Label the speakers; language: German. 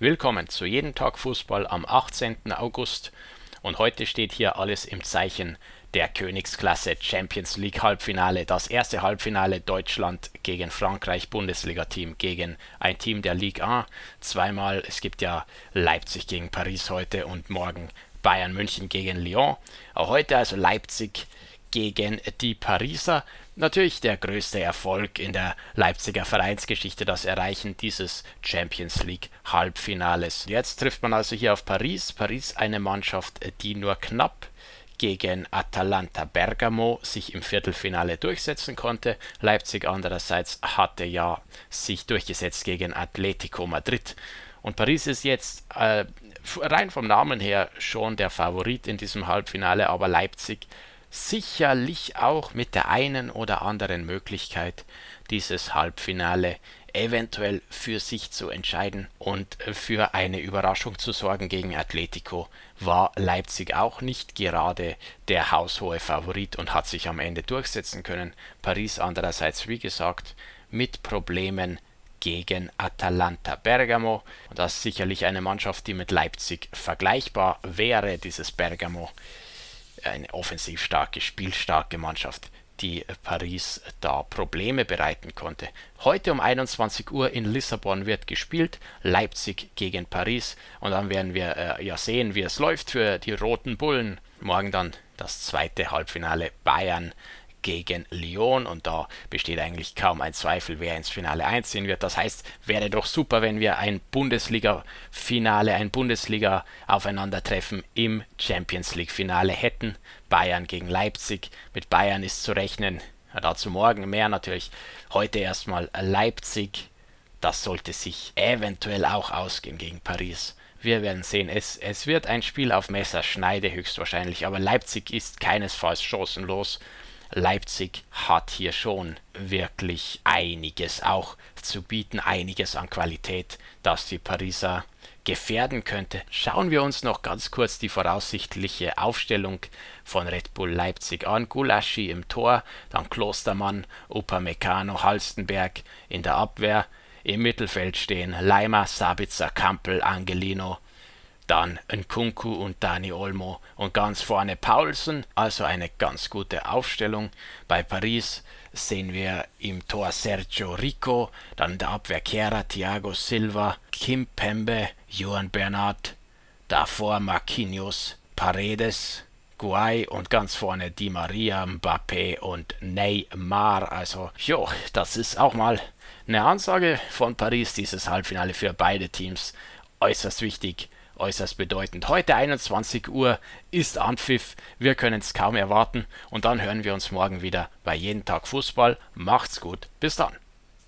Speaker 1: Willkommen zu Jeden Tag Fußball am 18. August und heute steht hier alles im Zeichen der Königsklasse Champions League Halbfinale. Das erste Halbfinale Deutschland gegen Frankreich Bundesliga-Team gegen ein Team der Ligue 1. Zweimal, es gibt ja Leipzig gegen Paris heute und morgen Bayern München gegen Lyon. Auch heute also Leipzig gegen die Pariser. Natürlich der größte Erfolg in der Leipziger Vereinsgeschichte, das Erreichen dieses Champions League Halbfinales. Jetzt trifft man also hier auf Paris. Paris eine Mannschaft, die nur knapp gegen Atalanta Bergamo sich im Viertelfinale durchsetzen konnte. Leipzig andererseits hatte ja sich durchgesetzt gegen Atletico Madrid. Und Paris ist jetzt äh, rein vom Namen her schon der Favorit in diesem Halbfinale, aber Leipzig sicherlich auch mit der einen oder anderen Möglichkeit, dieses Halbfinale eventuell für sich zu entscheiden und für eine Überraschung zu sorgen gegen Atletico war Leipzig auch nicht gerade der haushohe Favorit und hat sich am Ende durchsetzen können. Paris andererseits, wie gesagt, mit Problemen gegen Atalanta Bergamo. Und das ist sicherlich eine Mannschaft, die mit Leipzig vergleichbar wäre, dieses Bergamo eine offensiv starke, spielstarke Mannschaft, die Paris da Probleme bereiten konnte. Heute um 21 Uhr in Lissabon wird gespielt, Leipzig gegen Paris und dann werden wir äh, ja sehen, wie es läuft für die Roten Bullen. Morgen dann das zweite Halbfinale Bayern gegen Lyon und da besteht eigentlich kaum ein Zweifel, wer ins Finale einziehen wird. Das heißt, wäre doch super, wenn wir ein Bundesliga-Finale, ein Bundesliga-Aufeinandertreffen im Champions League-Finale hätten. Bayern gegen Leipzig. Mit Bayern ist zu rechnen. Dazu morgen mehr natürlich. Heute erstmal Leipzig. Das sollte sich eventuell auch ausgehen gegen Paris. Wir werden sehen. Es, es wird ein Spiel auf Messerschneide höchstwahrscheinlich, aber Leipzig ist keinesfalls chancenlos. Leipzig hat hier schon wirklich einiges auch zu bieten, einiges an Qualität, das die Pariser gefährden könnte. Schauen wir uns noch ganz kurz die voraussichtliche Aufstellung von Red Bull Leipzig an. Gulaschi im Tor, dann Klostermann, Upamecano, Halstenberg in der Abwehr. Im Mittelfeld stehen Leimer, Sabitzer, Kampel, Angelino, dann Nkunku und Dani Olmo und ganz vorne Paulsen, also eine ganz gute Aufstellung. Bei Paris sehen wir im Tor Sergio Rico, dann in der Abwehr Kera, Thiago Silva, Kim Pembe, Johan Bernat, davor Marquinhos, Paredes, Guay und ganz vorne Di Maria, Mbappé und Neymar. Also, jo, das ist auch mal eine Ansage von Paris, dieses Halbfinale für beide Teams. Äußerst wichtig äußerst bedeutend. Heute 21 Uhr ist Anpfiff, wir können es kaum erwarten und dann hören wir uns morgen wieder bei Jeden Tag Fußball. Macht's gut, bis dann.